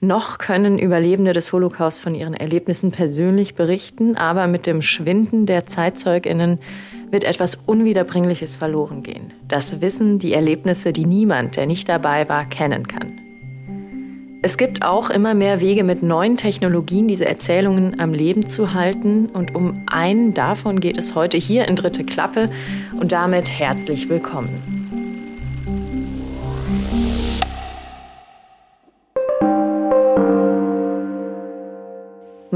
Noch können Überlebende des Holocaust von ihren Erlebnissen persönlich berichten, aber mit dem Schwinden der Zeitzeuginnen wird etwas Unwiederbringliches verloren gehen. Das Wissen, die Erlebnisse, die niemand, der nicht dabei war, kennen kann. Es gibt auch immer mehr Wege mit neuen Technologien, diese Erzählungen am Leben zu halten. Und um einen davon geht es heute hier in Dritte Klappe. Und damit herzlich willkommen.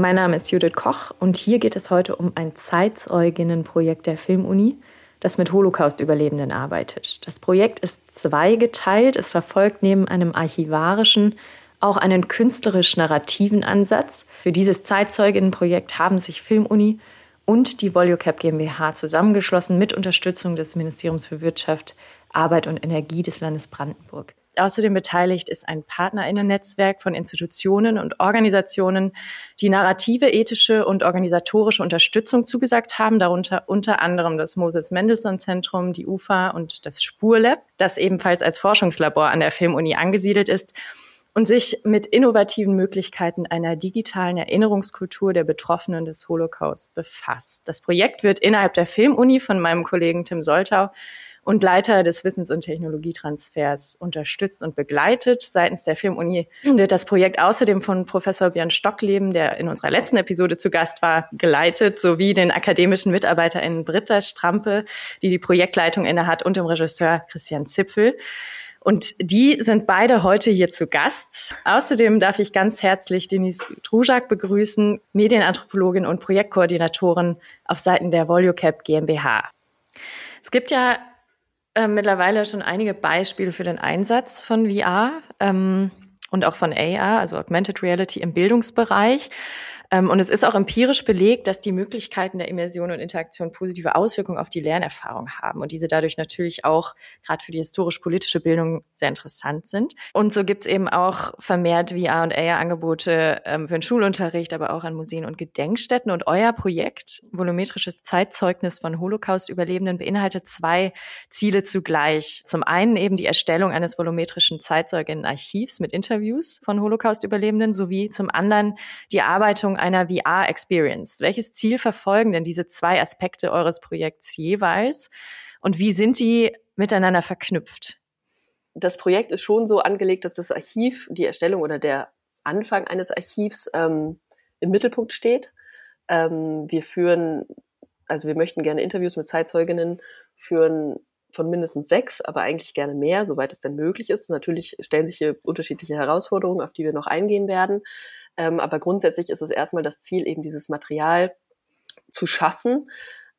Mein Name ist Judith Koch und hier geht es heute um ein Zeitzeuginnenprojekt der Filmuni, das mit Holocaust-Überlebenden arbeitet. Das Projekt ist zweigeteilt. Es verfolgt neben einem archivarischen auch einen künstlerisch-narrativen Ansatz. Für dieses Zeitzeuginnenprojekt haben sich Filmuni und die VolueCap GmbH zusammengeschlossen mit Unterstützung des Ministeriums für Wirtschaft, Arbeit und Energie des Landes Brandenburg. Außerdem beteiligt ist ein Partnerinnennetzwerk von Institutionen und Organisationen, die narrative, ethische und organisatorische Unterstützung zugesagt haben, darunter unter anderem das Moses Mendelssohn Zentrum, die UFA und das Spurlab, das ebenfalls als Forschungslabor an der Filmuni angesiedelt ist und sich mit innovativen Möglichkeiten einer digitalen Erinnerungskultur der Betroffenen des Holocaust befasst. Das Projekt wird innerhalb der Filmuni von meinem Kollegen Tim Soltau und Leiter des Wissens- und Technologietransfers unterstützt und begleitet. Seitens der Filmuni wird das Projekt außerdem von Professor Björn Stockleben, der in unserer letzten Episode zu Gast war, geleitet, sowie den akademischen MitarbeiterInnen Britta Strampe, die die Projektleitung innehat, und dem Regisseur Christian Zipfel. Und die sind beide heute hier zu Gast. Außerdem darf ich ganz herzlich Denise Drujak begrüßen, Medienanthropologin und Projektkoordinatorin auf Seiten der VolueCap GmbH. Es gibt ja äh, mittlerweile schon einige Beispiele für den Einsatz von VR ähm, und auch von AR, also Augmented Reality im Bildungsbereich. Ähm, und es ist auch empirisch belegt, dass die Möglichkeiten der Immersion und Interaktion positive Auswirkungen auf die Lernerfahrung haben und diese dadurch natürlich auch gerade für die historisch-politische Bildung sehr interessant sind. Und so gibt es eben auch vermehrt VR- und AR-Angebote ähm, für den Schulunterricht, aber auch an Museen und Gedenkstätten. Und euer Projekt, volumetrisches Zeitzeugnis von Holocaust-Überlebenden, beinhaltet zwei Ziele zugleich. Zum einen eben die Erstellung eines volumetrischen Zeitzeuginnenarchivs mit Interviews von Holocaust-Überlebenden sowie zum anderen die Erarbeitung einer VR-Experience. Welches Ziel verfolgen denn diese zwei Aspekte eures Projekts jeweils? Und wie sind die miteinander verknüpft? Das Projekt ist schon so angelegt, dass das Archiv, die Erstellung oder der Anfang eines Archivs ähm, im Mittelpunkt steht. Ähm, wir führen, also wir möchten gerne Interviews mit Zeitzeuginnen führen von mindestens sechs, aber eigentlich gerne mehr, soweit es denn möglich ist. Natürlich stellen sich hier unterschiedliche Herausforderungen, auf die wir noch eingehen werden. Ähm, aber grundsätzlich ist es erstmal das Ziel, eben dieses Material zu schaffen,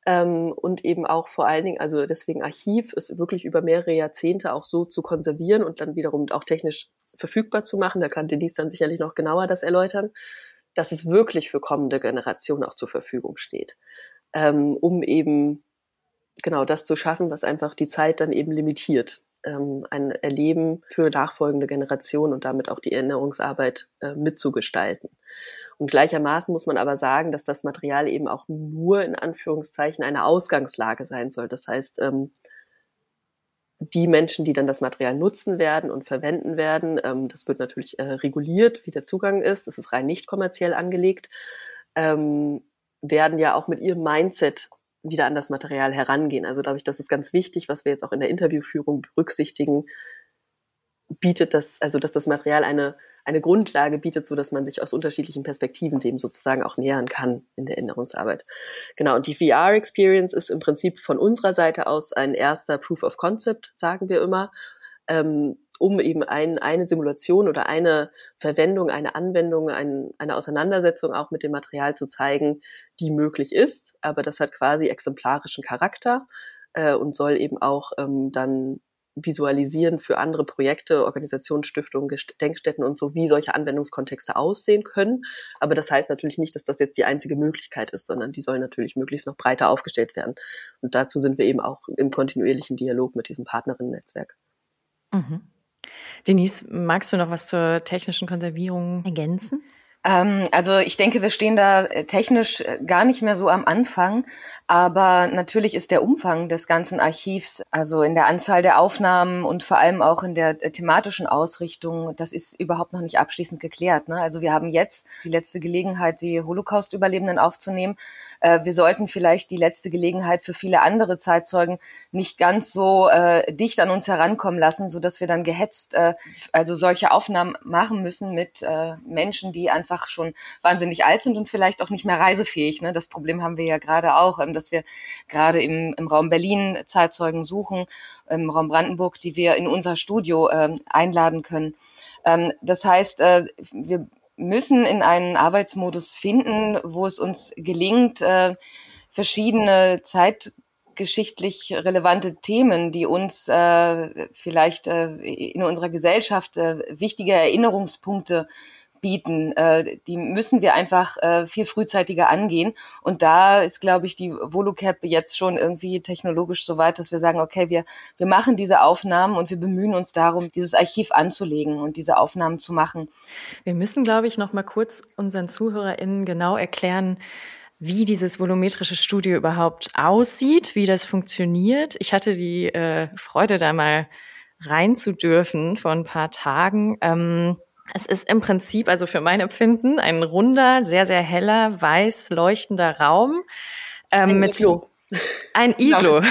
ähm, und eben auch vor allen Dingen, also deswegen Archiv ist wirklich über mehrere Jahrzehnte auch so zu konservieren und dann wiederum auch technisch verfügbar zu machen. Da kann Denise dann sicherlich noch genauer das erläutern, dass es wirklich für kommende Generationen auch zur Verfügung steht, ähm, um eben genau das zu schaffen, was einfach die Zeit dann eben limitiert ähm, ein Erleben für nachfolgende Generationen und damit auch die Erinnerungsarbeit äh, mitzugestalten. Und gleichermaßen muss man aber sagen, dass das Material eben auch nur in Anführungszeichen eine Ausgangslage sein soll. Das heißt, ähm, die Menschen, die dann das Material nutzen werden und verwenden werden, ähm, das wird natürlich äh, reguliert, wie der Zugang ist. Das ist rein nicht kommerziell angelegt, ähm, werden ja auch mit ihrem Mindset wieder an das Material herangehen. Also glaube ich, das ist ganz wichtig, was wir jetzt auch in der Interviewführung berücksichtigen, bietet das, also dass das Material eine, eine Grundlage bietet, so dass man sich aus unterschiedlichen Perspektiven dem sozusagen auch nähern kann in der Erinnerungsarbeit. Genau, und die VR-Experience ist im Prinzip von unserer Seite aus ein erster Proof of Concept, sagen wir immer, ähm, um eben ein, eine Simulation oder eine Verwendung, eine Anwendung, ein, eine Auseinandersetzung auch mit dem Material zu zeigen, die möglich ist. Aber das hat quasi exemplarischen Charakter äh, und soll eben auch ähm, dann visualisieren für andere Projekte, Organisationen, Stiftungen, Gedenkstätten und so, wie solche Anwendungskontexte aussehen können. Aber das heißt natürlich nicht, dass das jetzt die einzige Möglichkeit ist, sondern die sollen natürlich möglichst noch breiter aufgestellt werden. Und dazu sind wir eben auch im kontinuierlichen Dialog mit diesem Partnerinnen-Netzwerk. Mhm. Denise, magst du noch was zur technischen Konservierung ergänzen? Ähm, also ich denke, wir stehen da äh, technisch äh, gar nicht mehr so am Anfang. Aber natürlich ist der Umfang des ganzen Archivs, also in der Anzahl der Aufnahmen und vor allem auch in der äh, thematischen Ausrichtung, das ist überhaupt noch nicht abschließend geklärt. Ne? Also wir haben jetzt die letzte Gelegenheit, die Holocaust-Überlebenden aufzunehmen. Äh, wir sollten vielleicht die letzte Gelegenheit für viele andere Zeitzeugen nicht ganz so äh, dicht an uns herankommen lassen, so dass wir dann gehetzt äh, also solche Aufnahmen machen müssen mit äh, Menschen, die einfach schon wahnsinnig alt sind und vielleicht auch nicht mehr reisefähig. Ne? Das Problem haben wir ja gerade auch. Ähm, dass wir gerade im, im Raum Berlin Zeitzeugen suchen, im Raum Brandenburg, die wir in unser Studio äh, einladen können. Ähm, das heißt, äh, wir müssen in einen Arbeitsmodus finden, wo es uns gelingt, äh, verschiedene zeitgeschichtlich relevante Themen, die uns äh, vielleicht äh, in unserer Gesellschaft äh, wichtige Erinnerungspunkte bieten. Äh, die müssen wir einfach äh, viel frühzeitiger angehen. Und da ist, glaube ich, die Volocap jetzt schon irgendwie technologisch so weit, dass wir sagen, okay, wir, wir machen diese Aufnahmen und wir bemühen uns darum, dieses Archiv anzulegen und diese Aufnahmen zu machen. Wir müssen, glaube ich, noch mal kurz unseren ZuhörerInnen genau erklären, wie dieses volumetrische Studio überhaupt aussieht, wie das funktioniert. Ich hatte die äh, Freude, da mal rein zu dürfen vor ein paar Tagen. Ähm, es ist im Prinzip, also für mein Empfinden, ein runder, sehr, sehr heller, weiß leuchtender Raum. Ähm, ein mit Iglo. Ein Iglo.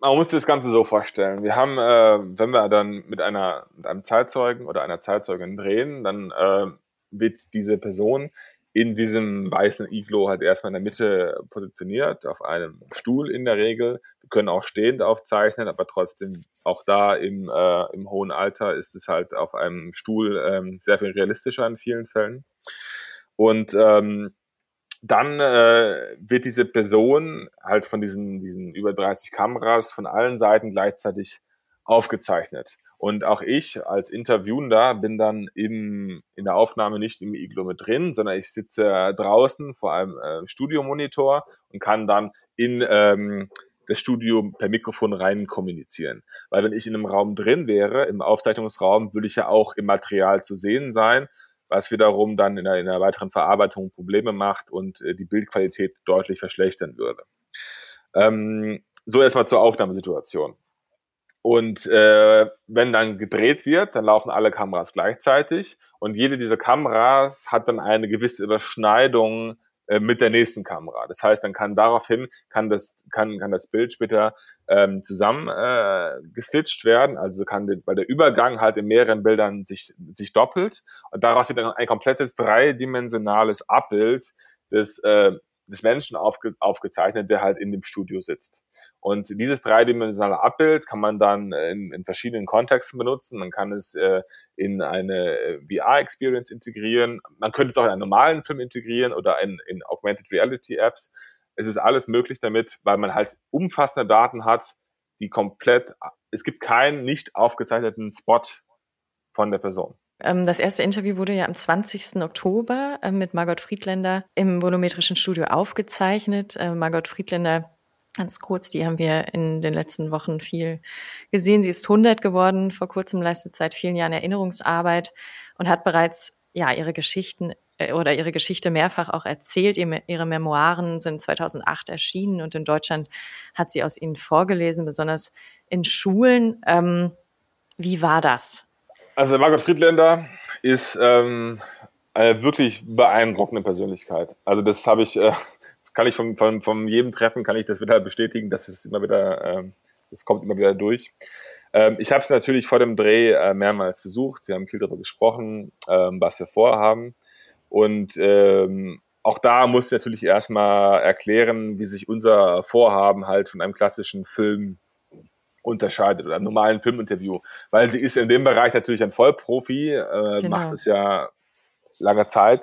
Man muss sich das Ganze so vorstellen. Wir haben, äh, wenn wir dann mit einer mit einem Zeitzeugen oder einer Zeitzeugin drehen, dann äh, wird diese Person in diesem weißen Iglo halt erstmal in der Mitte positioniert, auf einem Stuhl in der Regel. Können auch stehend aufzeichnen, aber trotzdem auch da im, äh, im hohen Alter ist es halt auf einem Stuhl ähm, sehr viel realistischer in vielen Fällen. Und ähm, dann äh, wird diese Person halt von diesen, diesen über 30 Kameras von allen Seiten gleichzeitig aufgezeichnet. Und auch ich als Interviewender bin dann im, in der Aufnahme nicht im Iglo mit drin, sondern ich sitze draußen vor einem äh, Studiomonitor und kann dann in ähm, das Studio per Mikrofon rein kommunizieren. Weil wenn ich in einem Raum drin wäre, im Aufzeichnungsraum, würde ich ja auch im Material zu sehen sein, was wiederum dann in der, in der weiteren Verarbeitung Probleme macht und äh, die Bildqualität deutlich verschlechtern würde. Ähm, so erstmal zur Aufnahmesituation. Und äh, wenn dann gedreht wird, dann laufen alle Kameras gleichzeitig und jede dieser Kameras hat dann eine gewisse Überschneidung äh, mit der nächsten Kamera. Das heißt, dann kann daraufhin kann das kann kann das Bild später ähm, zusammen äh, gestitcht werden. Also kann die, weil der Übergang halt in mehreren Bildern sich sich doppelt und daraus wird dann ein komplettes dreidimensionales Abbild des äh, des Menschen aufge, aufgezeichnet, der halt in dem Studio sitzt. Und dieses dreidimensionale Abbild kann man dann in, in verschiedenen Kontexten benutzen. Man kann es äh, in eine äh, VR-Experience integrieren. Man könnte es auch in einen normalen Film integrieren oder in, in Augmented Reality Apps. Es ist alles möglich damit, weil man halt umfassende Daten hat, die komplett, es gibt keinen nicht aufgezeichneten Spot von der Person. Ähm, das erste Interview wurde ja am 20. Oktober äh, mit Margot Friedländer im volumetrischen Studio aufgezeichnet. Äh, Margot Friedländer Ganz kurz, die haben wir in den letzten Wochen viel gesehen. Sie ist 100 geworden, vor kurzem leistet seit vielen Jahren Erinnerungsarbeit und hat bereits ja ihre Geschichten äh, oder ihre Geschichte mehrfach auch erzählt. Ihre Memoiren sind 2008 erschienen und in Deutschland hat sie aus ihnen vorgelesen, besonders in Schulen. Ähm, wie war das? Also Margot Friedländer ist ähm, eine wirklich beeindruckende Persönlichkeit. Also das habe ich äh, kann ich von, von, von jedem Treffen kann ich das wieder bestätigen, dass es immer wieder, es kommt immer wieder durch. Ähm, ich habe es natürlich vor dem Dreh äh, mehrmals besucht. Wir haben viel darüber gesprochen, ähm, was wir vorhaben. Und ähm, auch da muss ich natürlich erstmal erklären, wie sich unser Vorhaben halt von einem klassischen Film unterscheidet oder einem normalen Filminterview. Weil sie ist in dem Bereich natürlich ein Vollprofi, äh, genau. macht es ja lange Zeit.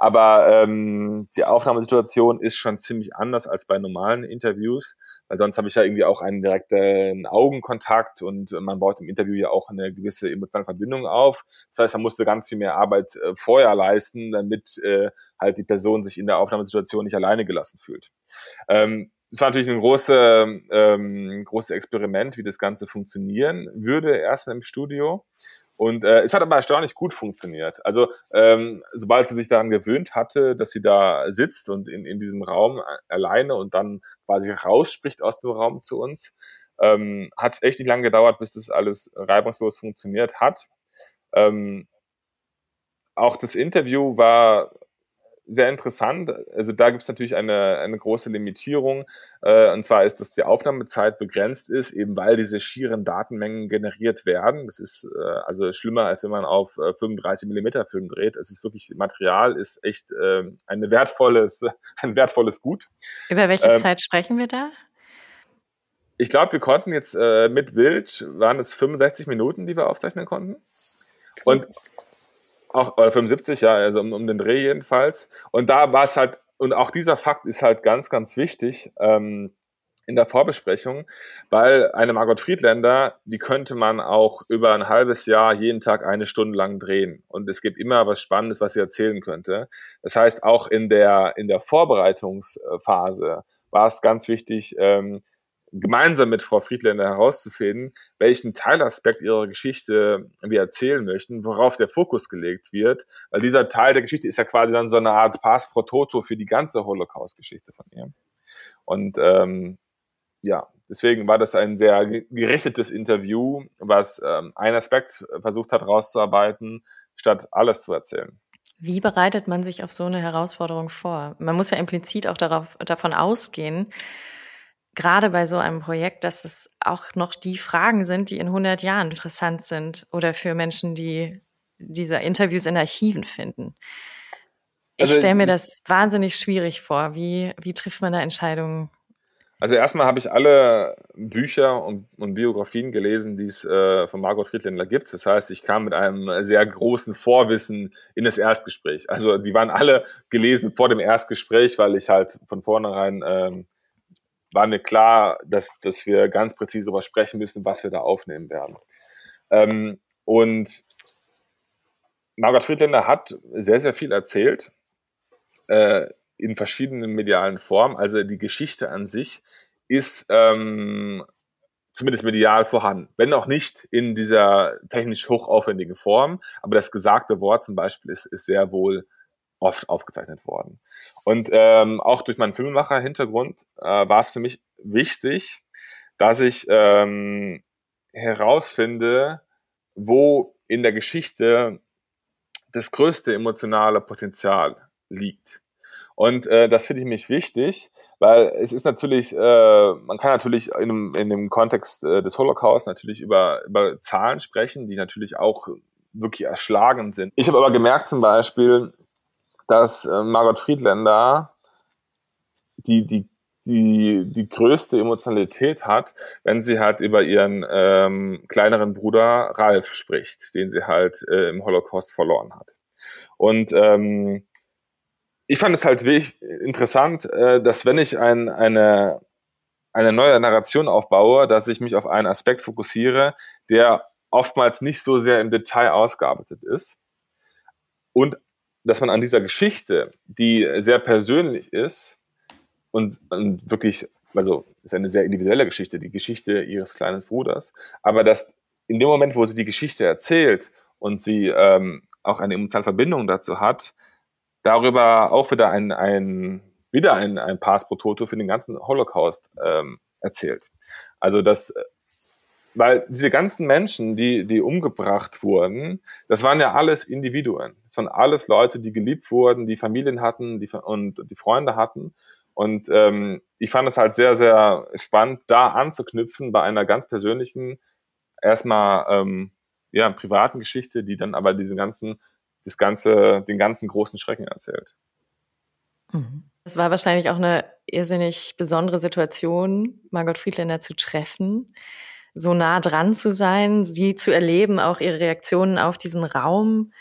Aber ähm, die Aufnahmesituation ist schon ziemlich anders als bei normalen Interviews, weil sonst habe ich ja irgendwie auch einen direkten Augenkontakt und man baut im Interview ja auch eine gewisse emotionale Verbindung auf. Das heißt, man musste ganz viel mehr Arbeit äh, vorher leisten, damit äh, halt die Person sich in der Aufnahmesituation nicht alleine gelassen fühlt. Ähm, es war natürlich ein großes ähm, großes Experiment, wie das Ganze funktionieren würde, erstmal im Studio. Und äh, es hat aber erstaunlich gut funktioniert. Also ähm, sobald sie sich daran gewöhnt hatte, dass sie da sitzt und in, in diesem Raum alleine und dann quasi rausspricht aus dem Raum zu uns, ähm, hat es echt nicht lange gedauert, bis das alles reibungslos funktioniert hat. Ähm, auch das Interview war sehr interessant. Also da gibt es natürlich eine, eine große Limitierung. Äh, und zwar ist, dass die Aufnahmezeit begrenzt ist, eben weil diese schieren Datenmengen generiert werden. Das ist äh, also schlimmer, als wenn man auf äh, 35 Millimeter Film dreht. Es ist wirklich, Material ist echt äh, ein wertvolles, ein wertvolles Gut. Über welche ähm, Zeit sprechen wir da? Ich glaube, wir konnten jetzt äh, mit Bild, waren es 65 Minuten, die wir aufzeichnen konnten. Und auch, oder 75, ja, also um, um den Dreh jedenfalls. Und da war es halt, und auch dieser Fakt ist halt ganz, ganz wichtig ähm, in der Vorbesprechung, weil eine Margot Friedländer, die könnte man auch über ein halbes Jahr jeden Tag eine Stunde lang drehen. Und es gibt immer was Spannendes, was sie erzählen könnte. Das heißt, auch in der, in der Vorbereitungsphase war es ganz wichtig, ähm, gemeinsam mit Frau Friedländer herauszufinden, welchen Teilaspekt ihrer Geschichte wir erzählen möchten, worauf der Fokus gelegt wird, weil dieser Teil der Geschichte ist ja quasi dann so eine Art Pass pro Toto für die ganze Holocaust-Geschichte von ihr. Und ähm, ja, deswegen war das ein sehr gerichtetes Interview, was ähm, einen Aspekt versucht hat rauszuarbeiten, statt alles zu erzählen. Wie bereitet man sich auf so eine Herausforderung vor? Man muss ja implizit auch darauf, davon ausgehen, gerade bei so einem Projekt, dass es auch noch die Fragen sind, die in 100 Jahren interessant sind oder für Menschen, die diese Interviews in Archiven finden. Ich also, stelle mir das wahnsinnig schwierig vor. Wie, wie trifft man da Entscheidungen? Also erstmal habe ich alle Bücher und, und Biografien gelesen, die es äh, von Margot Friedländer gibt. Das heißt, ich kam mit einem sehr großen Vorwissen in das Erstgespräch. Also die waren alle gelesen vor dem Erstgespräch, weil ich halt von vornherein ähm, war mir klar, dass, dass wir ganz präzise darüber sprechen müssen, was wir da aufnehmen werden. Ähm, und Margot Friedländer hat sehr, sehr viel erzählt äh, in verschiedenen medialen Formen. Also die Geschichte an sich ist ähm, zumindest medial vorhanden. Wenn auch nicht in dieser technisch hochaufwendigen Form, aber das gesagte Wort zum Beispiel ist, ist sehr wohl oft aufgezeichnet worden. Und ähm, auch durch meinen Filmemacher-Hintergrund äh, war es für mich wichtig, dass ich ähm, herausfinde, wo in der Geschichte das größte emotionale Potenzial liegt. Und äh, das finde ich mich wichtig, weil es ist natürlich, äh, man kann natürlich in dem, in dem Kontext äh, des Holocaust natürlich über, über Zahlen sprechen, die natürlich auch wirklich erschlagend sind. Ich habe aber gemerkt zum Beispiel, dass äh, Margot Friedländer die, die, die, die größte Emotionalität hat, wenn sie halt über ihren ähm, kleineren Bruder Ralf spricht, den sie halt äh, im Holocaust verloren hat. Und ähm, ich fand es halt interessant, äh, dass wenn ich ein, eine, eine neue Narration aufbaue, dass ich mich auf einen Aspekt fokussiere, der oftmals nicht so sehr im Detail ausgearbeitet ist und dass man an dieser Geschichte, die sehr persönlich ist und, und wirklich, also ist eine sehr individuelle Geschichte, die Geschichte ihres kleinen Bruders, aber dass in dem Moment, wo sie die Geschichte erzählt und sie ähm, auch eine emotionale Verbindung dazu hat, darüber auch wieder ein, ein wieder ein, ein Pass pro Toto für den ganzen Holocaust ähm, erzählt. Also das weil diese ganzen Menschen, die, die umgebracht wurden, das waren ja alles Individuen. Das waren alles Leute, die geliebt wurden, die Familien hatten die, und die Freunde hatten. Und ähm, ich fand es halt sehr, sehr spannend, da anzuknüpfen bei einer ganz persönlichen, erstmal ähm, ja, privaten Geschichte, die dann aber diesen ganzen, das ganze, den ganzen großen Schrecken erzählt. Mhm. Es war wahrscheinlich auch eine irrsinnig besondere Situation, Margot Friedländer zu treffen so nah dran zu sein, sie zu erleben, auch ihre Reaktionen auf diesen Raum.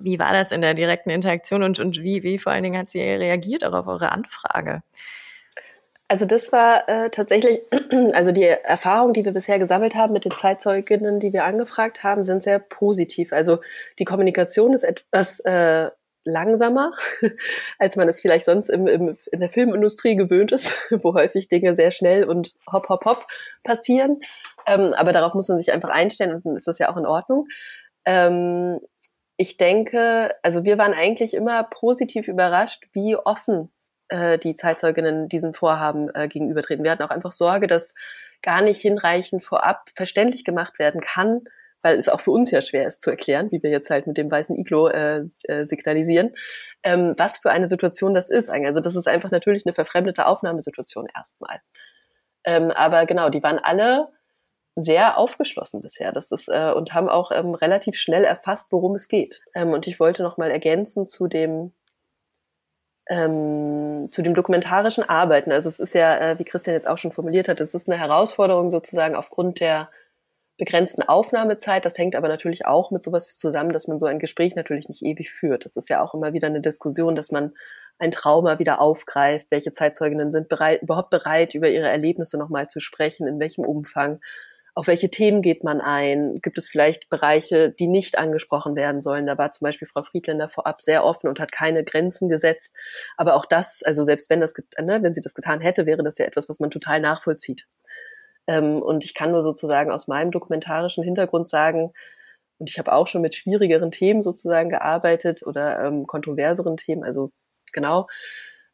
Wie war das in der direkten Interaktion und, und wie, wie vor allen Dingen hat sie reagiert auch auf eure Anfrage? Also das war äh, tatsächlich, also die Erfahrungen, die wir bisher gesammelt haben mit den Zeitzeuginnen, die wir angefragt haben, sind sehr positiv. Also die Kommunikation ist etwas äh, langsamer, als man es vielleicht sonst im, im, in der Filmindustrie gewöhnt ist, wo häufig Dinge sehr schnell und hopp, hopp, hopp passieren. Ähm, aber darauf muss man sich einfach einstellen und dann ist das ja auch in Ordnung. Ähm, ich denke, also wir waren eigentlich immer positiv überrascht, wie offen äh, die Zeitzeuginnen diesen Vorhaben äh, gegenübertreten. Wir hatten auch einfach Sorge, dass gar nicht hinreichend vorab verständlich gemacht werden kann, weil es auch für uns ja schwer ist zu erklären, wie wir jetzt halt mit dem weißen Iglo äh, äh, signalisieren, ähm, was für eine Situation das ist. Also das ist einfach natürlich eine verfremdete Aufnahmesituation erstmal. Ähm, aber genau, die waren alle sehr aufgeschlossen bisher. Das ist, äh, und haben auch ähm, relativ schnell erfasst, worum es geht. Ähm, und ich wollte noch mal ergänzen zu dem ähm, zu dem dokumentarischen Arbeiten. Also es ist ja, äh, wie Christian jetzt auch schon formuliert hat, es ist eine Herausforderung sozusagen aufgrund der begrenzten Aufnahmezeit. Das hängt aber natürlich auch mit sowas zusammen, dass man so ein Gespräch natürlich nicht ewig führt. Das ist ja auch immer wieder eine Diskussion, dass man ein Trauma wieder aufgreift. Welche Zeitzeuginnen sind bereit, überhaupt bereit, über ihre Erlebnisse nochmal zu sprechen? In welchem Umfang? Auf welche Themen geht man ein? Gibt es vielleicht Bereiche, die nicht angesprochen werden sollen? Da war zum Beispiel Frau Friedländer vorab sehr offen und hat keine Grenzen gesetzt. Aber auch das, also selbst wenn das, ne, wenn sie das getan hätte, wäre das ja etwas, was man total nachvollzieht. Ähm, und ich kann nur sozusagen aus meinem dokumentarischen Hintergrund sagen, und ich habe auch schon mit schwierigeren Themen sozusagen gearbeitet oder ähm, kontroverseren Themen, also genau,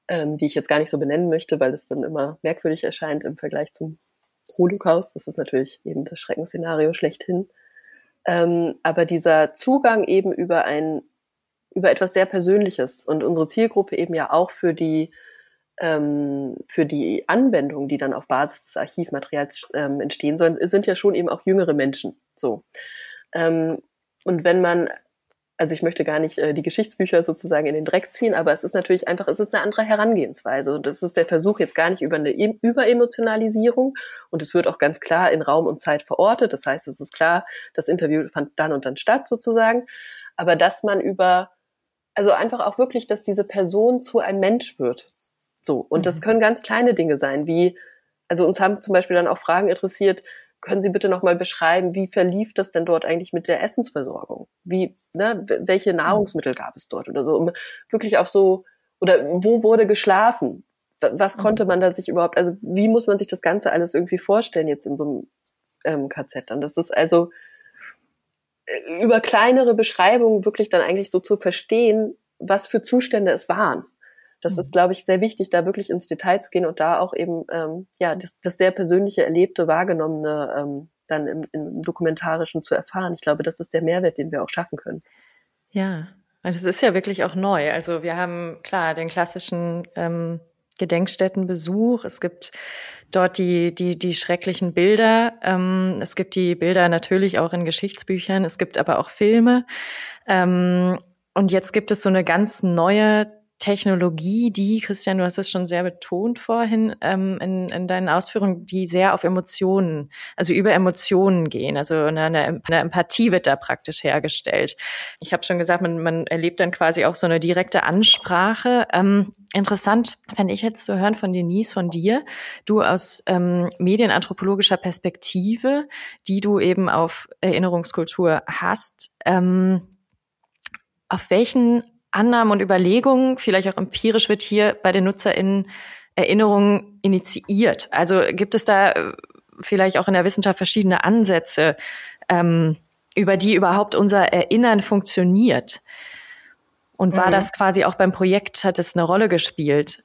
ähm, die ich jetzt gar nicht so benennen möchte, weil es dann immer merkwürdig erscheint im Vergleich zum Holocaust. Das ist natürlich eben das Schreckensszenario schlechthin. Ähm, aber dieser Zugang eben über ein, über etwas sehr Persönliches und unsere Zielgruppe eben ja auch für die, ähm, für die Anwendungen, die dann auf Basis des Archivmaterials ähm, entstehen sollen, sind ja schon eben auch jüngere Menschen. So. Ähm, und wenn man also ich möchte gar nicht äh, die Geschichtsbücher sozusagen in den Dreck ziehen, aber es ist natürlich einfach, es ist eine andere Herangehensweise. Und das ist der Versuch jetzt gar nicht über eine e Überemotionalisierung. Und es wird auch ganz klar in Raum und Zeit verortet. Das heißt, es ist klar, das Interview fand dann und dann statt sozusagen. Aber dass man über, also einfach auch wirklich, dass diese Person zu einem Mensch wird. So. Und mhm. das können ganz kleine Dinge sein, wie, also uns haben zum Beispiel dann auch Fragen interessiert, können Sie bitte noch mal beschreiben, wie verlief das denn dort eigentlich mit der Essensversorgung? Wie, ne, welche Nahrungsmittel gab es dort oder so? Um wirklich auch so, oder wo wurde geschlafen? Was konnte mhm. man da sich überhaupt, also wie muss man sich das Ganze alles irgendwie vorstellen jetzt in so einem ähm, KZ dann? Das ist also äh, über kleinere Beschreibungen wirklich dann eigentlich so zu verstehen, was für Zustände es waren. Das ist, mhm. glaube ich, sehr wichtig, da wirklich ins Detail zu gehen und da auch eben ähm, ja das, das sehr persönliche, erlebte, wahrgenommene ähm, dann im, im Dokumentarischen zu erfahren. Ich glaube, das ist der Mehrwert, den wir auch schaffen können. Ja, und es ist ja wirklich auch neu. Also wir haben klar den klassischen ähm, Gedenkstättenbesuch. Es gibt dort die, die, die schrecklichen Bilder. Ähm, es gibt die Bilder natürlich auch in Geschichtsbüchern. Es gibt aber auch Filme. Ähm, und jetzt gibt es so eine ganz neue Technologie, die, Christian, du hast es schon sehr betont vorhin ähm, in, in deinen Ausführungen, die sehr auf Emotionen, also über Emotionen gehen. Also eine, eine, Empathie wird da praktisch hergestellt. Ich habe schon gesagt, man, man erlebt dann quasi auch so eine direkte Ansprache. Ähm, interessant fände ich jetzt zu hören von Denise, von dir, du aus ähm, medienanthropologischer Perspektive, die du eben auf Erinnerungskultur hast. Ähm, auf welchen Annahmen und Überlegungen, vielleicht auch empirisch wird hier bei den NutzerInnen Erinnerungen initiiert. Also gibt es da äh, vielleicht auch in der Wissenschaft verschiedene Ansätze, ähm, über die überhaupt unser Erinnern funktioniert? Und war mhm. das quasi auch beim Projekt, hat es eine Rolle gespielt?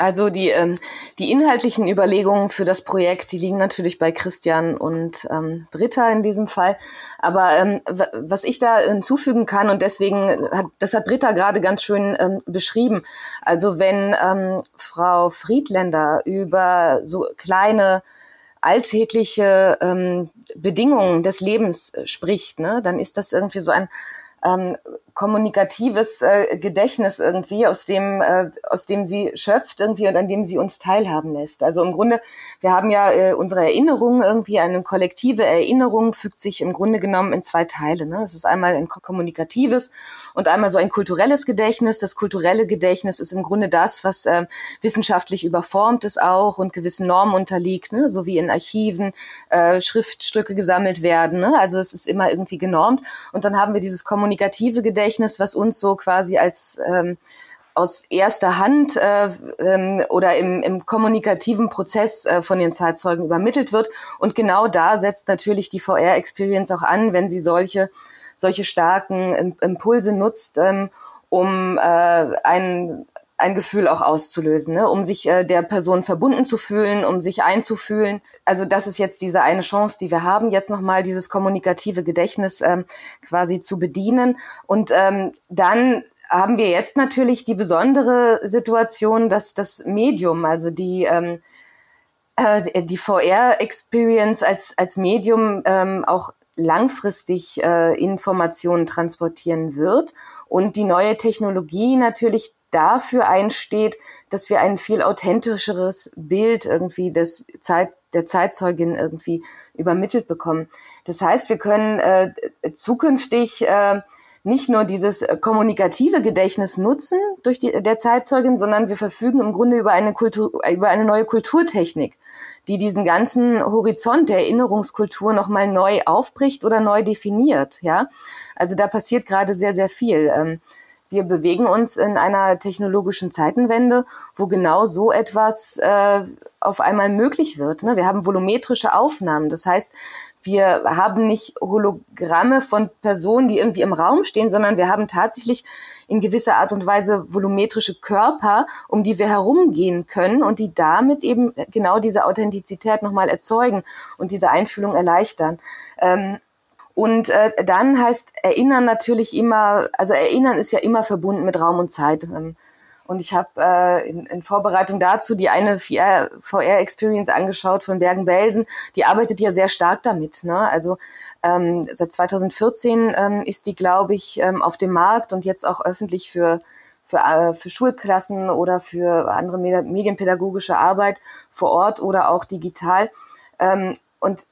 Also die, ähm, die inhaltlichen Überlegungen für das Projekt, die liegen natürlich bei Christian und ähm, Britta in diesem Fall. Aber ähm, was ich da hinzufügen kann, und deswegen hat, das hat Britta gerade ganz schön ähm, beschrieben. Also wenn ähm, Frau Friedländer über so kleine alltägliche ähm, Bedingungen des Lebens spricht, ne, dann ist das irgendwie so ein ähm, kommunikatives äh, Gedächtnis irgendwie, aus dem, äh, aus dem sie schöpft irgendwie und an dem sie uns teilhaben lässt. Also im Grunde, wir haben ja äh, unsere Erinnerung irgendwie, eine kollektive Erinnerung fügt sich im Grunde genommen in zwei Teile. Ne? Es ist einmal ein kommunikatives und einmal so ein kulturelles Gedächtnis. Das kulturelle Gedächtnis ist im Grunde das, was äh, wissenschaftlich überformt ist auch und gewissen Normen unterliegt, ne? so wie in Archiven äh, Schriftstücke gesammelt werden. Ne? Also es ist immer irgendwie genormt. Und dann haben wir dieses kommunikative Gedächtnis, was uns so quasi als ähm, aus erster Hand äh, ähm, oder im, im kommunikativen Prozess äh, von den Zeitzeugen übermittelt wird. Und genau da setzt natürlich die VR-Experience auch an, wenn sie solche, solche starken Impulse nutzt, ähm, um äh, ein, ein Gefühl auch auszulösen, ne? um sich äh, der Person verbunden zu fühlen, um sich einzufühlen. Also das ist jetzt diese eine Chance, die wir haben, jetzt nochmal dieses kommunikative Gedächtnis ähm, quasi zu bedienen. Und ähm, dann haben wir jetzt natürlich die besondere Situation, dass das Medium, also die ähm, äh, die VR-Experience als als Medium ähm, auch langfristig äh, Informationen transportieren wird und die neue Technologie natürlich dafür einsteht, dass wir ein viel authentischeres Bild irgendwie des Zeit, der Zeitzeugin irgendwie übermittelt bekommen. Das heißt, wir können äh, zukünftig äh, nicht nur dieses äh, kommunikative Gedächtnis nutzen durch die der Zeitzeugin, sondern wir verfügen im Grunde über eine Kultur, über eine neue Kulturtechnik, die diesen ganzen Horizont der Erinnerungskultur nochmal neu aufbricht oder neu definiert. Ja, also da passiert gerade sehr sehr viel. Ähm, wir bewegen uns in einer technologischen Zeitenwende, wo genau so etwas äh, auf einmal möglich wird. Ne? Wir haben volumetrische Aufnahmen. Das heißt, wir haben nicht Hologramme von Personen, die irgendwie im Raum stehen, sondern wir haben tatsächlich in gewisser Art und Weise volumetrische Körper, um die wir herumgehen können und die damit eben genau diese Authentizität nochmal erzeugen und diese Einfühlung erleichtern. Ähm, und äh, dann heißt Erinnern natürlich immer, also Erinnern ist ja immer verbunden mit Raum und Zeit. Ähm, und ich habe äh, in, in Vorbereitung dazu die eine VR-Experience angeschaut von Bergen-Belsen. Die arbeitet ja sehr stark damit. Ne? Also ähm, seit 2014 ähm, ist die, glaube ich, ähm, auf dem Markt und jetzt auch öffentlich für für, äh, für Schulklassen oder für andere medienpädagogische Arbeit vor Ort oder auch digital. Ähm, und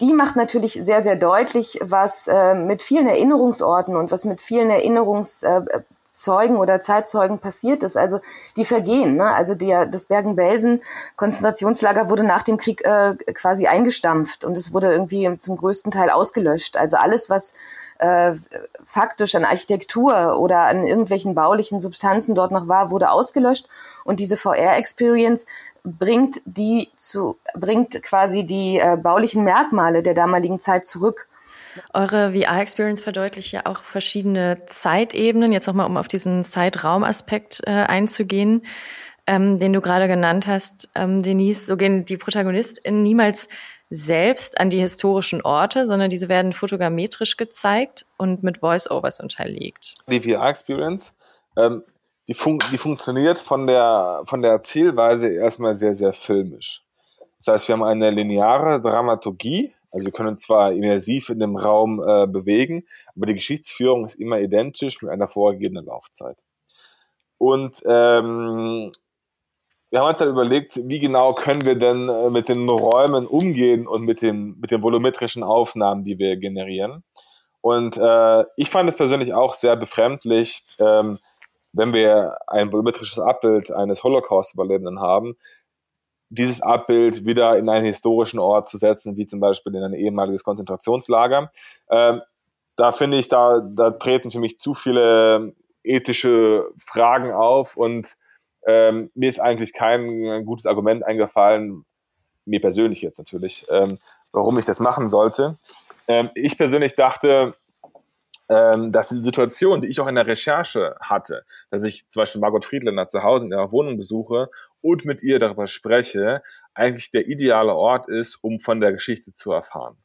die macht natürlich sehr, sehr deutlich, was äh, mit vielen Erinnerungsorten und was mit vielen Erinnerungszeugen oder Zeitzeugen passiert ist. Also die vergehen. Ne? Also der, das Bergen-Belsen-Konzentrationslager wurde nach dem Krieg äh, quasi eingestampft und es wurde irgendwie zum größten Teil ausgelöscht. Also alles, was äh, faktisch an Architektur oder an irgendwelchen baulichen Substanzen dort noch war, wurde ausgelöscht. Und diese VR-Experience bringt die bringt quasi die äh, baulichen Merkmale der damaligen Zeit zurück. Eure VR-Experience verdeutlicht ja auch verschiedene Zeitebenen. Jetzt nochmal, um auf diesen Zeitraumaspekt äh, einzugehen, ähm, den du gerade genannt hast, ähm, Denise. So gehen die ProtagonistInnen niemals selbst an die historischen Orte, sondern diese werden fotogrammetrisch gezeigt und mit Voice-Overs unterlegt. Die VR-Experience, ähm, die, fun die funktioniert von der, von der Erzählweise erstmal sehr, sehr filmisch. Das heißt, wir haben eine lineare Dramaturgie, also wir können uns zwar immersiv in dem Raum äh, bewegen, aber die Geschichtsführung ist immer identisch mit einer vorgegebenen Laufzeit. Und ähm, wir haben uns dann überlegt, wie genau können wir denn äh, mit den Räumen umgehen und mit den, mit den volumetrischen Aufnahmen, die wir generieren. Und äh, ich fand es persönlich auch sehr befremdlich, ähm, wenn wir ein volumetrisches Abbild eines Holocaust-Überlebenden haben, dieses Abbild wieder in einen historischen Ort zu setzen, wie zum Beispiel in ein ehemaliges Konzentrationslager. Ähm, da finde ich, da, da treten für mich zu viele ethische Fragen auf und ähm, mir ist eigentlich kein gutes Argument eingefallen, mir persönlich jetzt natürlich, ähm, warum ich das machen sollte. Ähm, ich persönlich dachte, ähm, dass die Situation, die ich auch in der Recherche hatte, dass ich zum Beispiel Margot Friedländer zu Hause in ihrer Wohnung besuche und mit ihr darüber spreche, eigentlich der ideale Ort ist, um von der Geschichte zu erfahren.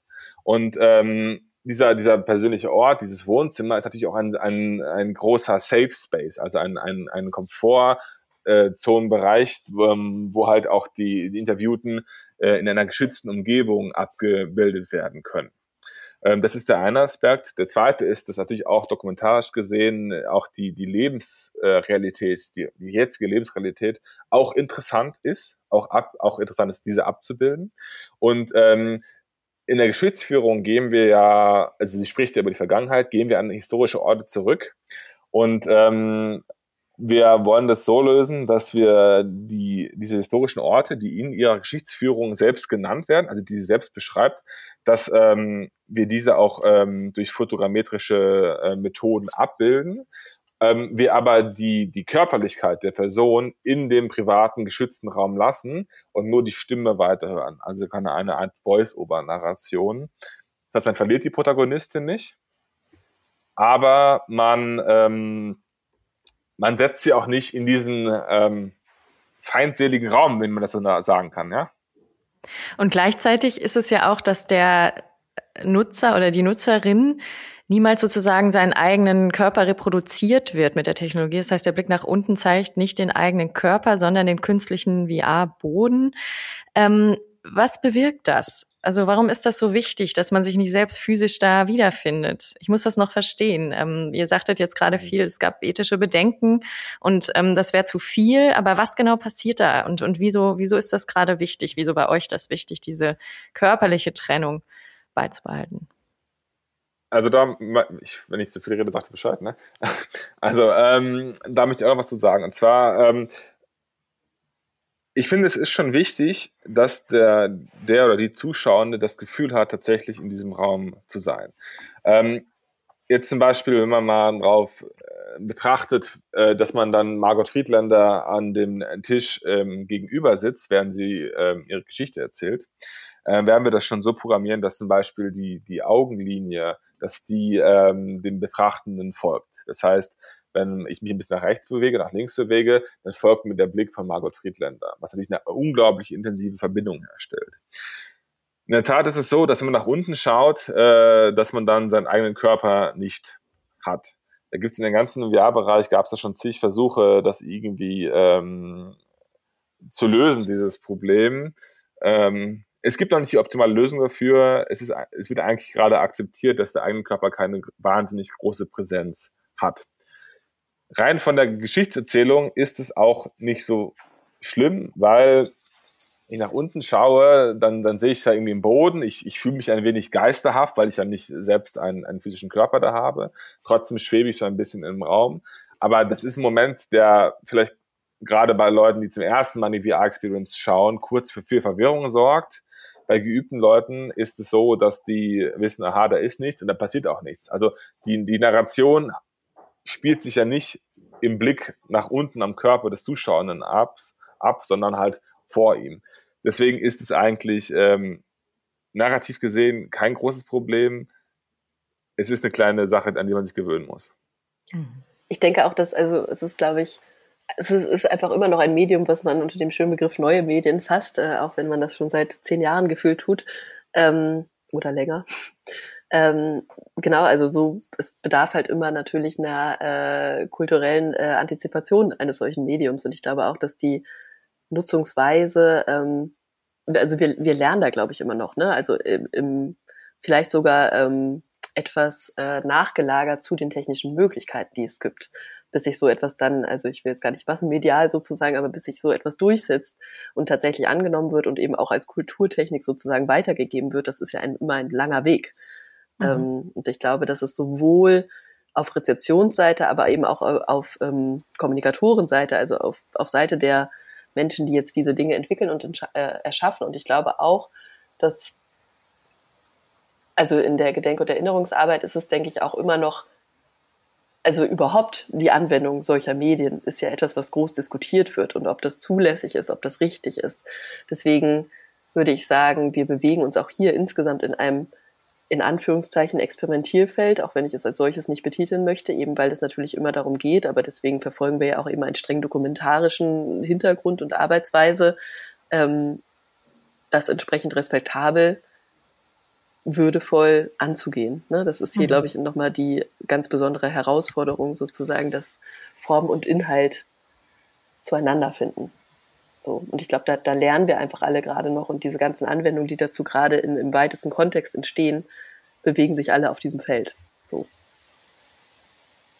Und ähm, dieser, dieser persönliche Ort, dieses Wohnzimmer ist natürlich auch ein, ein, ein großer Safe Space, also ein, ein, ein Komfort, äh, Zonenbereich, ähm, wo halt auch die, die Interviewten äh, in einer geschützten Umgebung abgebildet werden können. Ähm, das ist der eine Aspekt. Der zweite ist, dass natürlich auch dokumentarisch gesehen äh, auch die, die Lebensrealität, die, die jetzige Lebensrealität auch interessant ist, auch, ab, auch interessant ist, diese abzubilden. Und ähm, in der Geschichtsführung gehen wir ja, also sie spricht ja über die Vergangenheit, gehen wir an historische Orte zurück. Und ähm, wir wollen das so lösen, dass wir die, diese historischen Orte, die in ihrer Geschichtsführung selbst genannt werden, also die sie selbst beschreibt, dass ähm, wir diese auch ähm, durch fotogrammetrische äh, Methoden abbilden ähm, wir aber die, die Körperlichkeit der Person in dem privaten, geschützten Raum lassen und nur die Stimme weiterhören. Also keine eine Art Voice-Over-Narration. Das heißt, man verliert die Protagonistin nicht, aber man, ähm, man setzt sie auch nicht in diesen ähm, feindseligen Raum, wenn man das so sagen kann, ja. Und gleichzeitig ist es ja auch, dass der Nutzer oder die Nutzerin niemals sozusagen seinen eigenen Körper reproduziert wird mit der Technologie. Das heißt, der Blick nach unten zeigt nicht den eigenen Körper, sondern den künstlichen VR-Boden. Ähm, was bewirkt das? Also warum ist das so wichtig, dass man sich nicht selbst physisch da wiederfindet? Ich muss das noch verstehen. Ähm, ihr sagtet jetzt gerade mhm. viel, es gab ethische Bedenken und ähm, das wäre zu viel. Aber was genau passiert da und, und wieso, wieso ist das gerade wichtig? Wieso bei euch das wichtig, diese körperliche Trennung beizubehalten? Also da, ich, wenn ich zu viel rede, sagt ihr Bescheid, ne? Also ähm, da möchte ich auch noch was zu sagen. Und zwar ähm, ich finde, es ist schon wichtig, dass der, der oder die Zuschauende das Gefühl hat, tatsächlich in diesem Raum zu sein. Ähm, jetzt zum Beispiel, wenn man mal drauf äh, betrachtet, äh, dass man dann Margot Friedländer an dem Tisch ähm, gegenüber sitzt, während sie ähm, ihre Geschichte erzählt, äh, werden wir das schon so programmieren, dass zum Beispiel die, die Augenlinie, dass die ähm, dem Betrachtenden folgt. Das heißt, wenn ich mich ein bisschen nach rechts bewege, nach links bewege, dann folgt mir der Blick von Margot Friedländer, was natürlich eine unglaublich intensive Verbindung herstellt. In der Tat ist es so, dass wenn man nach unten schaut, äh, dass man dann seinen eigenen Körper nicht hat. Da gibt es in dem ganzen VR-Bereich, gab es da schon zig Versuche, das irgendwie ähm, zu lösen, dieses Problem. Ähm, es gibt noch nicht die optimale Lösung dafür. Es, ist, es wird eigentlich gerade akzeptiert, dass der eigene Körper keine wahnsinnig große Präsenz hat rein von der Geschichtserzählung ist es auch nicht so schlimm, weil ich nach unten schaue, dann, dann sehe ich da irgendwie im Boden. Ich, ich fühle mich ein wenig geisterhaft, weil ich ja nicht selbst einen, einen physischen Körper da habe. Trotzdem schwebe ich so ein bisschen im Raum. Aber das ist ein Moment, der vielleicht gerade bei Leuten, die zum ersten Mal die VR-Experience schauen, kurz für viel Verwirrung sorgt. Bei geübten Leuten ist es so, dass die wissen, aha, da ist nichts und da passiert auch nichts. Also die, die Narration spielt sich ja nicht im Blick nach unten am Körper des Zuschauenden ab, ab sondern halt vor ihm. Deswegen ist es eigentlich ähm, narrativ gesehen kein großes Problem. Es ist eine kleine Sache, an die man sich gewöhnen muss. Ich denke auch, dass, also es ist, glaube ich, es ist, ist, einfach immer noch ein Medium, was man unter dem schönen Begriff neue Medien fasst, äh, auch wenn man das schon seit zehn Jahren gefühlt tut ähm, oder länger. Ähm, genau, also so, es bedarf halt immer natürlich einer äh, kulturellen äh, Antizipation eines solchen Mediums. Und ich glaube auch, dass die Nutzungsweise, ähm, also wir, wir lernen da, glaube ich, immer noch, ne? Also im, im vielleicht sogar ähm, etwas äh, nachgelagert zu den technischen Möglichkeiten, die es gibt, bis sich so etwas dann, also ich will jetzt gar nicht massenmedial sozusagen, aber bis sich so etwas durchsetzt und tatsächlich angenommen wird und eben auch als Kulturtechnik sozusagen weitergegeben wird, das ist ja ein, immer ein langer Weg. Mhm. Ähm, und ich glaube, dass es sowohl auf Rezeptionsseite, aber eben auch auf ähm, Kommunikatorenseite, also auf, auf Seite der Menschen, die jetzt diese Dinge entwickeln und äh, erschaffen. Und ich glaube auch, dass, also in der Gedenk- und Erinnerungsarbeit ist es, denke ich, auch immer noch, also überhaupt die Anwendung solcher Medien ist ja etwas, was groß diskutiert wird und ob das zulässig ist, ob das richtig ist. Deswegen würde ich sagen, wir bewegen uns auch hier insgesamt in einem in Anführungszeichen Experimentierfeld, auch wenn ich es als solches nicht betiteln möchte, eben weil es natürlich immer darum geht, aber deswegen verfolgen wir ja auch immer einen streng dokumentarischen Hintergrund und Arbeitsweise, ähm, das entsprechend respektabel, würdevoll anzugehen. Ne? Das ist hier, mhm. glaube ich, nochmal die ganz besondere Herausforderung sozusagen, dass Form und Inhalt zueinander finden. So, und ich glaube, da, da lernen wir einfach alle gerade noch und diese ganzen Anwendungen, die dazu gerade im weitesten Kontext entstehen, bewegen sich alle auf diesem Feld. So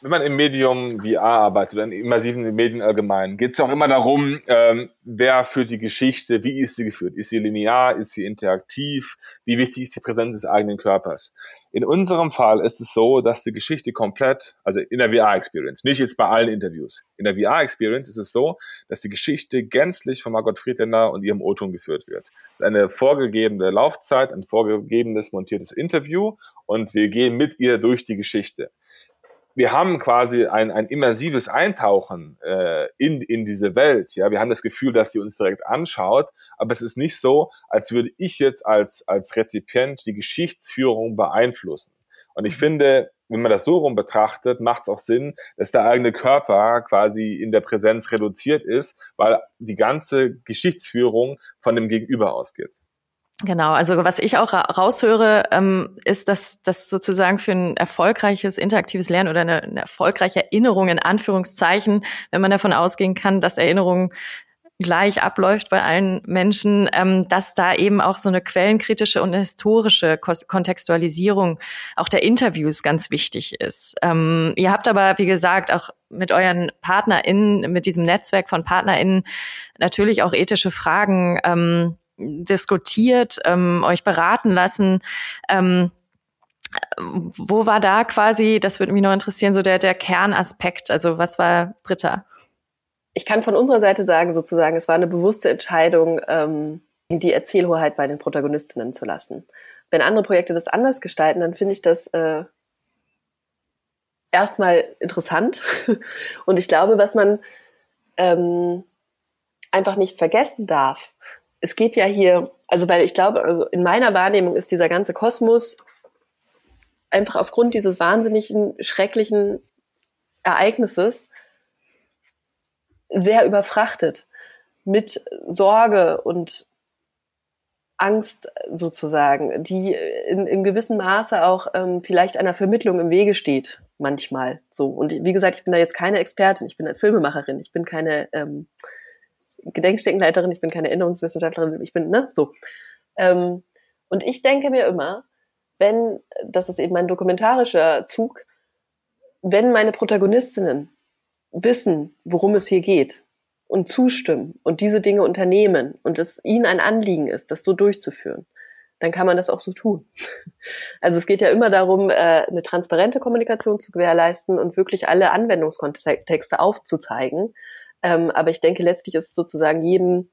wenn man im Medium VR arbeitet oder in immersiven Medien allgemein, geht es auch immer darum, ähm, wer führt die Geschichte, wie ist sie geführt? Ist sie linear, ist sie interaktiv? Wie wichtig ist die Präsenz des eigenen Körpers? In unserem Fall ist es so, dass die Geschichte komplett, also in der VR-Experience, nicht jetzt bei allen Interviews, in der VR-Experience ist es so, dass die Geschichte gänzlich von Margot Friedländer und ihrem O-Ton geführt wird. Es ist eine vorgegebene Laufzeit, ein vorgegebenes montiertes Interview und wir gehen mit ihr durch die Geschichte wir haben quasi ein, ein immersives Eintauchen äh, in, in diese Welt. Ja, wir haben das Gefühl, dass sie uns direkt anschaut, aber es ist nicht so, als würde ich jetzt als, als Rezipient die Geschichtsführung beeinflussen. Und ich mhm. finde, wenn man das so rum betrachtet, macht es auch Sinn, dass der eigene Körper quasi in der Präsenz reduziert ist, weil die ganze Geschichtsführung von dem Gegenüber ausgeht. Genau, also was ich auch raushöre, ähm, ist, dass das sozusagen für ein erfolgreiches interaktives Lernen oder eine, eine erfolgreiche Erinnerung in Anführungszeichen, wenn man davon ausgehen kann, dass Erinnerung gleich abläuft bei allen Menschen, ähm, dass da eben auch so eine quellenkritische und eine historische Kontextualisierung auch der Interviews ganz wichtig ist. Ähm, ihr habt aber, wie gesagt, auch mit euren PartnerInnen, mit diesem Netzwerk von PartnerInnen natürlich auch ethische Fragen ähm, diskutiert, ähm, euch beraten lassen. Ähm, wo war da quasi, das würde mich noch interessieren, so der, der Kernaspekt? Also was war Britta? Ich kann von unserer Seite sagen, sozusagen, es war eine bewusste Entscheidung, ähm, die Erzählhoheit bei den Protagonistinnen zu lassen. Wenn andere Projekte das anders gestalten, dann finde ich das äh, erstmal interessant. Und ich glaube, was man ähm, einfach nicht vergessen darf, es geht ja hier, also weil ich glaube, also in meiner Wahrnehmung ist dieser ganze Kosmos einfach aufgrund dieses wahnsinnigen, schrecklichen Ereignisses sehr überfrachtet mit Sorge und Angst sozusagen, die in, in gewissem Maße auch ähm, vielleicht einer Vermittlung im Wege steht, manchmal so. Und wie gesagt, ich bin da jetzt keine Expertin, ich bin eine Filmemacherin, ich bin keine ähm, Gedenkstättenleiterin, ich bin keine Erinnerungswissenschaftlerin, ich bin, ne, so. Ähm, und ich denke mir immer, wenn, das ist eben mein dokumentarischer Zug, wenn meine Protagonistinnen wissen, worum es hier geht und zustimmen und diese Dinge unternehmen und es ihnen ein Anliegen ist, das so durchzuführen, dann kann man das auch so tun. Also es geht ja immer darum, äh, eine transparente Kommunikation zu gewährleisten und wirklich alle Anwendungskontexte aufzuzeigen ähm, aber ich denke, letztlich ist es sozusagen jedem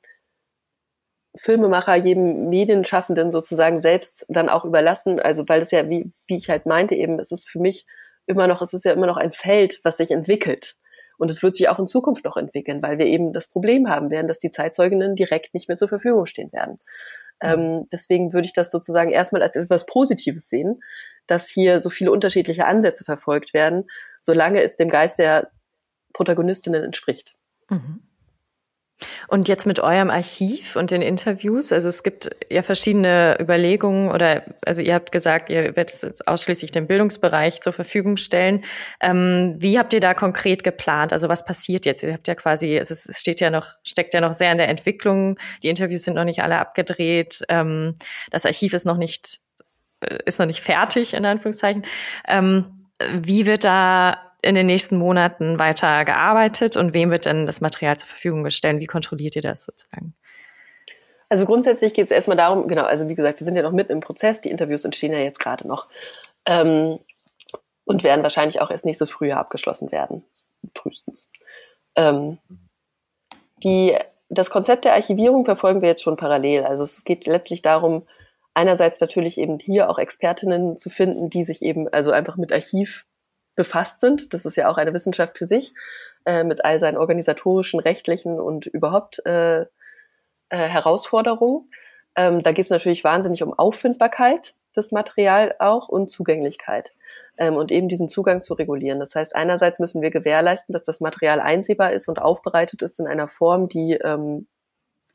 Filmemacher, jedem Medienschaffenden sozusagen selbst dann auch überlassen. Also weil es ja, wie, wie ich halt meinte eben, es ist für mich immer noch, es ist ja immer noch ein Feld, was sich entwickelt. Und es wird sich auch in Zukunft noch entwickeln, weil wir eben das Problem haben werden, dass die Zeitzeuginnen direkt nicht mehr zur Verfügung stehen werden. Ähm, deswegen würde ich das sozusagen erstmal als etwas Positives sehen, dass hier so viele unterschiedliche Ansätze verfolgt werden, solange es dem Geist der Protagonistinnen entspricht. Mhm. Und jetzt mit eurem Archiv und den Interviews, also es gibt ja verschiedene Überlegungen oder also ihr habt gesagt, ihr werdet es ausschließlich dem Bildungsbereich zur Verfügung stellen. Ähm, wie habt ihr da konkret geplant? Also was passiert jetzt? Ihr habt ja quasi, es, es steht ja noch, steckt ja noch sehr in der Entwicklung. Die Interviews sind noch nicht alle abgedreht. Ähm, das Archiv ist noch nicht, äh, ist noch nicht fertig in Anführungszeichen. Ähm, wie wird da in den nächsten Monaten weiter gearbeitet und wem wird denn das Material zur Verfügung gestellt? Wie kontrolliert ihr das sozusagen? Also grundsätzlich geht es erstmal darum, genau, also wie gesagt, wir sind ja noch mitten im Prozess, die Interviews entstehen ja jetzt gerade noch ähm, und werden wahrscheinlich auch erst nächstes Frühjahr abgeschlossen werden, frühestens. Ähm, die, das Konzept der Archivierung verfolgen wir jetzt schon parallel. Also es geht letztlich darum, einerseits natürlich eben hier auch Expertinnen zu finden, die sich eben also einfach mit Archiv befasst sind. Das ist ja auch eine Wissenschaft für sich, äh, mit all seinen organisatorischen, rechtlichen und überhaupt äh, äh, Herausforderungen. Ähm, da geht es natürlich wahnsinnig um Auffindbarkeit des Material auch und Zugänglichkeit ähm, und eben diesen Zugang zu regulieren. Das heißt, einerseits müssen wir gewährleisten, dass das Material einsehbar ist und aufbereitet ist in einer Form, die ähm,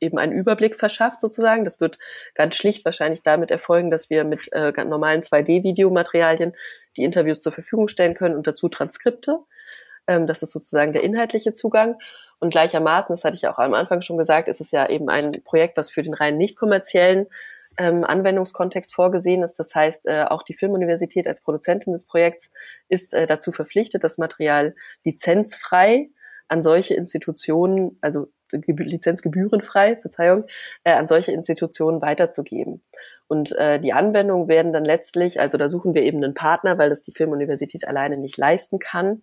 eben einen Überblick verschafft sozusagen. Das wird ganz schlicht wahrscheinlich damit erfolgen, dass wir mit äh, normalen 2D-Videomaterialien die Interviews zur Verfügung stellen können und dazu Transkripte. Ähm, das ist sozusagen der inhaltliche Zugang. Und gleichermaßen, das hatte ich auch am Anfang schon gesagt, ist es ja eben ein Projekt, was für den rein nicht kommerziellen ähm, Anwendungskontext vorgesehen ist. Das heißt, äh, auch die Filmuniversität als Produzentin des Projekts ist äh, dazu verpflichtet, das Material lizenzfrei an solche Institutionen, also lizenzgebührenfrei, Verzeihung, äh, an solche Institutionen weiterzugeben. Und äh, die Anwendungen werden dann letztlich, also da suchen wir eben einen Partner, weil das die Filmuniversität alleine nicht leisten kann,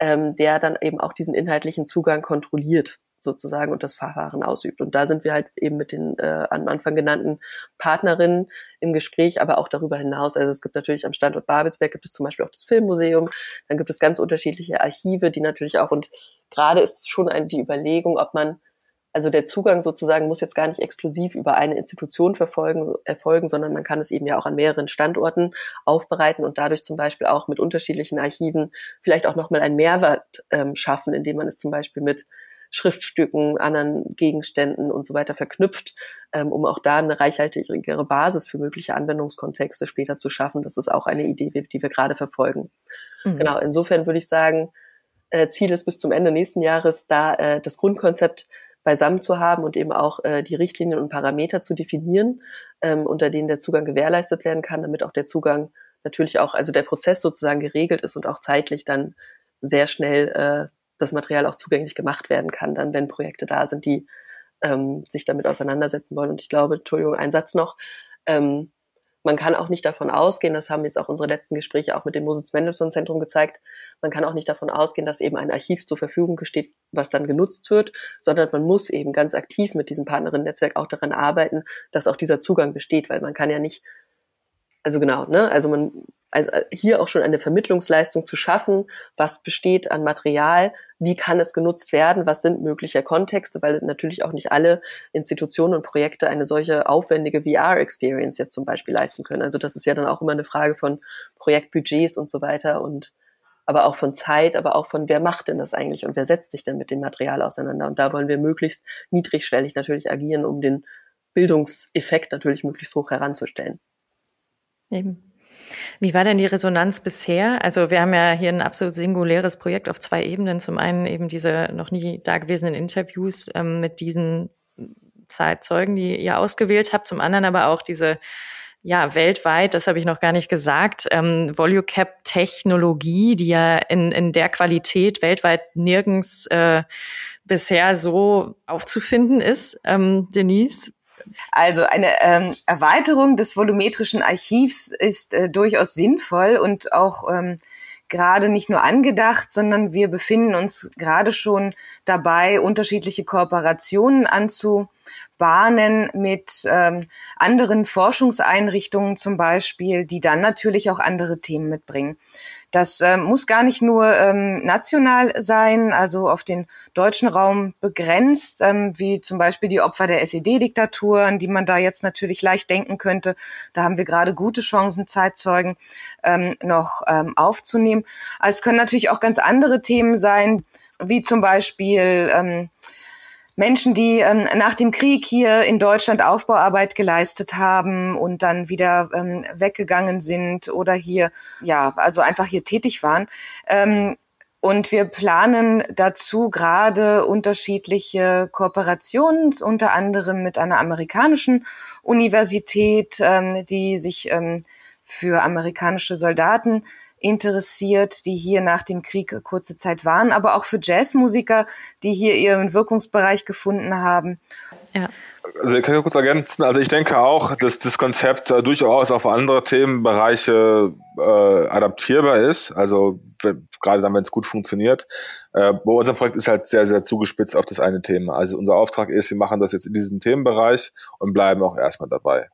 ähm, der dann eben auch diesen inhaltlichen Zugang kontrolliert. sozusagen und das Verfahren ausübt. Und da sind wir halt eben mit den äh, am Anfang genannten Partnerinnen im Gespräch, aber auch darüber hinaus. Also es gibt natürlich am Standort Babelsberg gibt es zum Beispiel auch das Filmmuseum, dann gibt es ganz unterschiedliche Archive, die natürlich auch und gerade ist schon eine, die Überlegung, ob man also der Zugang sozusagen muss jetzt gar nicht exklusiv über eine Institution verfolgen, erfolgen, sondern man kann es eben ja auch an mehreren Standorten aufbereiten und dadurch zum Beispiel auch mit unterschiedlichen Archiven vielleicht auch nochmal einen Mehrwert ähm, schaffen, indem man es zum Beispiel mit Schriftstücken, anderen Gegenständen und so weiter verknüpft, ähm, um auch da eine reichhaltigere Basis für mögliche Anwendungskontexte später zu schaffen. Das ist auch eine Idee, die wir gerade verfolgen. Mhm. Genau, insofern würde ich sagen, äh, Ziel ist bis zum Ende nächsten Jahres da äh, das Grundkonzept beisammen zu haben und eben auch äh, die Richtlinien und Parameter zu definieren, ähm, unter denen der Zugang gewährleistet werden kann, damit auch der Zugang natürlich auch, also der Prozess sozusagen geregelt ist und auch zeitlich dann sehr schnell äh, das Material auch zugänglich gemacht werden kann, dann wenn Projekte da sind, die ähm, sich damit auseinandersetzen wollen. Und ich glaube, Entschuldigung, ein Satz noch, ähm, man kann auch nicht davon ausgehen, das haben jetzt auch unsere letzten Gespräche auch mit dem Moses Mendelssohn Zentrum gezeigt, man kann auch nicht davon ausgehen, dass eben ein Archiv zur Verfügung steht, was dann genutzt wird, sondern man muss eben ganz aktiv mit diesem Partnerinnen-Netzwerk auch daran arbeiten, dass auch dieser Zugang besteht, weil man kann ja nicht also genau, ne? Also man, also hier auch schon eine Vermittlungsleistung zu schaffen, was besteht an Material, wie kann es genutzt werden, was sind mögliche Kontexte, weil natürlich auch nicht alle Institutionen und Projekte eine solche aufwendige VR-Experience jetzt zum Beispiel leisten können. Also das ist ja dann auch immer eine Frage von Projektbudgets und so weiter und aber auch von Zeit, aber auch von wer macht denn das eigentlich und wer setzt sich denn mit dem Material auseinander. Und da wollen wir möglichst niedrigschwellig natürlich agieren, um den Bildungseffekt natürlich möglichst hoch heranzustellen. Eben. Wie war denn die Resonanz bisher? Also wir haben ja hier ein absolut singuläres Projekt auf zwei Ebenen. Zum einen eben diese noch nie dagewesenen Interviews ähm, mit diesen Zeitzeugen, die ihr ausgewählt habt. Zum anderen aber auch diese ja, weltweit, das habe ich noch gar nicht gesagt, ähm, VolueCap-Technologie, die ja in, in der Qualität weltweit nirgends äh, bisher so aufzufinden ist. Ähm, Denise, also eine ähm, Erweiterung des volumetrischen Archivs ist äh, durchaus sinnvoll und auch ähm, gerade nicht nur angedacht, sondern wir befinden uns gerade schon dabei, unterschiedliche Kooperationen anzu bahnen mit ähm, anderen Forschungseinrichtungen zum Beispiel, die dann natürlich auch andere Themen mitbringen. Das ähm, muss gar nicht nur ähm, national sein, also auf den deutschen Raum begrenzt, ähm, wie zum Beispiel die Opfer der SED-Diktatur, an die man da jetzt natürlich leicht denken könnte. Da haben wir gerade gute Chancen, Zeitzeugen ähm, noch ähm, aufzunehmen. Also es können natürlich auch ganz andere Themen sein, wie zum Beispiel ähm, Menschen, die ähm, nach dem Krieg hier in Deutschland Aufbauarbeit geleistet haben und dann wieder ähm, weggegangen sind oder hier, ja, also einfach hier tätig waren. Ähm, und wir planen dazu gerade unterschiedliche Kooperationen, unter anderem mit einer amerikanischen Universität, ähm, die sich ähm, für amerikanische Soldaten interessiert, die hier nach dem Krieg kurze Zeit waren, aber auch für Jazzmusiker, die hier ihren Wirkungsbereich gefunden haben. Ja. Also ich kann ja kurz ergänzen, also ich denke auch, dass das Konzept äh, durchaus auf andere Themenbereiche äh, adaptierbar ist. Also gerade dann, wenn es gut funktioniert. Äh, bei unserem Projekt ist halt sehr, sehr zugespitzt auf das eine Thema. Also unser Auftrag ist, wir machen das jetzt in diesem Themenbereich und bleiben auch erstmal dabei.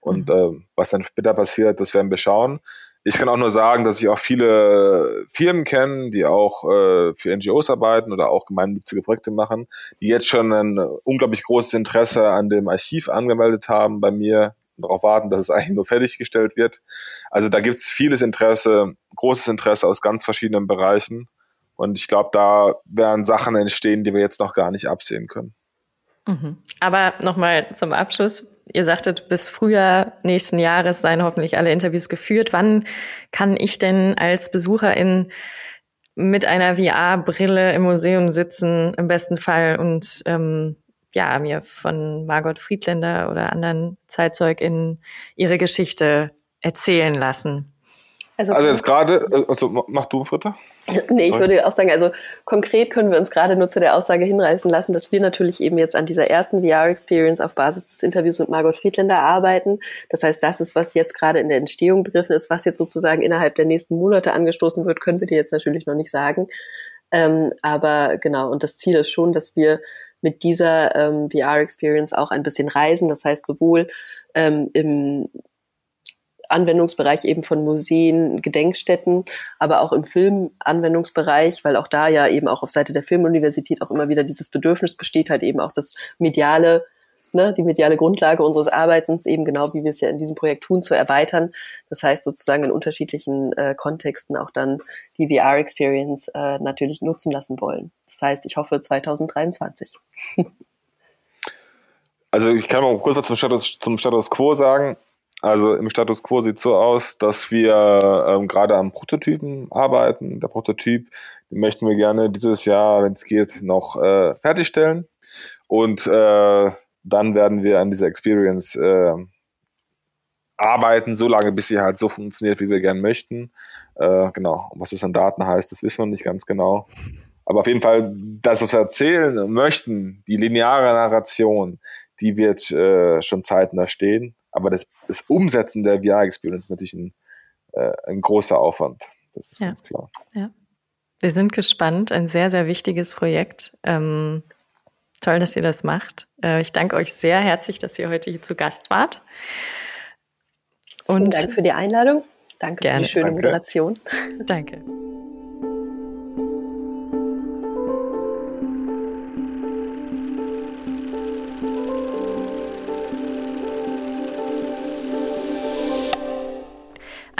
Und mhm. äh, was dann später passiert, das werden wir schauen. Ich kann auch nur sagen, dass ich auch viele Firmen kenne, die auch äh, für NGOs arbeiten oder auch gemeinnützige Projekte machen, die jetzt schon ein unglaublich großes Interesse an dem Archiv angemeldet haben bei mir und darauf warten, dass es eigentlich nur fertiggestellt wird. Also da gibt es vieles Interesse, großes Interesse aus ganz verschiedenen Bereichen. Und ich glaube, da werden Sachen entstehen, die wir jetzt noch gar nicht absehen können. Mhm. Aber nochmal zum Abschluss. Ihr sagtet, bis Frühjahr nächsten Jahres seien hoffentlich alle Interviews geführt. Wann kann ich denn als Besucherin mit einer VR-Brille im Museum sitzen, im besten Fall, und ähm, ja, mir von Margot Friedländer oder anderen ZeitzeugInnen ihre Geschichte erzählen lassen? Also, also jetzt gerade, also mach du, Fritte. Nee, ich würde auch sagen, also konkret können wir uns gerade nur zu der Aussage hinreißen lassen, dass wir natürlich eben jetzt an dieser ersten VR-Experience auf Basis des Interviews mit Margot Friedländer arbeiten. Das heißt, das ist, was jetzt gerade in der Entstehung begriffen ist, was jetzt sozusagen innerhalb der nächsten Monate angestoßen wird, können wir dir jetzt natürlich noch nicht sagen. Ähm, aber genau, und das Ziel ist schon, dass wir mit dieser ähm, VR-Experience auch ein bisschen reisen. Das heißt, sowohl ähm, im Anwendungsbereich eben von Museen, Gedenkstätten, aber auch im Filmanwendungsbereich, weil auch da ja eben auch auf Seite der Filmuniversität auch immer wieder dieses Bedürfnis besteht, halt eben auch das mediale ne, die mediale Grundlage unseres Arbeitens, eben genau wie wir es ja in diesem Projekt tun, zu erweitern. Das heißt sozusagen in unterschiedlichen äh, Kontexten auch dann die VR-Experience äh, natürlich nutzen lassen wollen. Das heißt, ich hoffe 2023. also ich kann mal kurz was zum Status, zum Status Quo sagen. Also im Status Quo sieht so aus, dass wir ähm, gerade am Prototypen arbeiten. Der Prototyp, den möchten wir gerne dieses Jahr, wenn es geht, noch äh, fertigstellen. Und äh, dann werden wir an dieser Experience äh, arbeiten, so lange, bis sie halt so funktioniert, wie wir gern möchten. Äh, genau. Und was es an Daten heißt, das wissen wir nicht ganz genau. Aber auf jeden Fall, das, was wir erzählen möchten, die lineare Narration, die wird äh, schon zeitnah stehen. Aber das, das Umsetzen der VR-Experience ist natürlich ein, äh, ein großer Aufwand. Das ist ja. ganz klar. Ja. Wir sind gespannt. Ein sehr, sehr wichtiges Projekt. Ähm, Toll, dass ihr das macht. Äh, ich danke euch sehr herzlich, dass ihr heute hier zu Gast wart. Und Vielen Dank für die Einladung. Danke gerne. für die schöne danke. Moderation. Danke.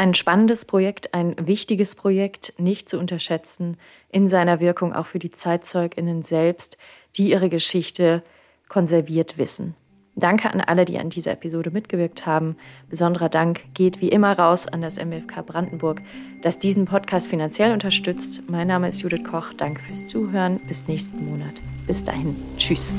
Ein spannendes Projekt, ein wichtiges Projekt, nicht zu unterschätzen, in seiner Wirkung auch für die ZeitzeugInnen selbst, die ihre Geschichte konserviert wissen. Danke an alle, die an dieser Episode mitgewirkt haben. Besonderer Dank geht wie immer raus an das MFK Brandenburg, das diesen Podcast finanziell unterstützt. Mein Name ist Judith Koch. Danke fürs Zuhören. Bis nächsten Monat. Bis dahin. Tschüss.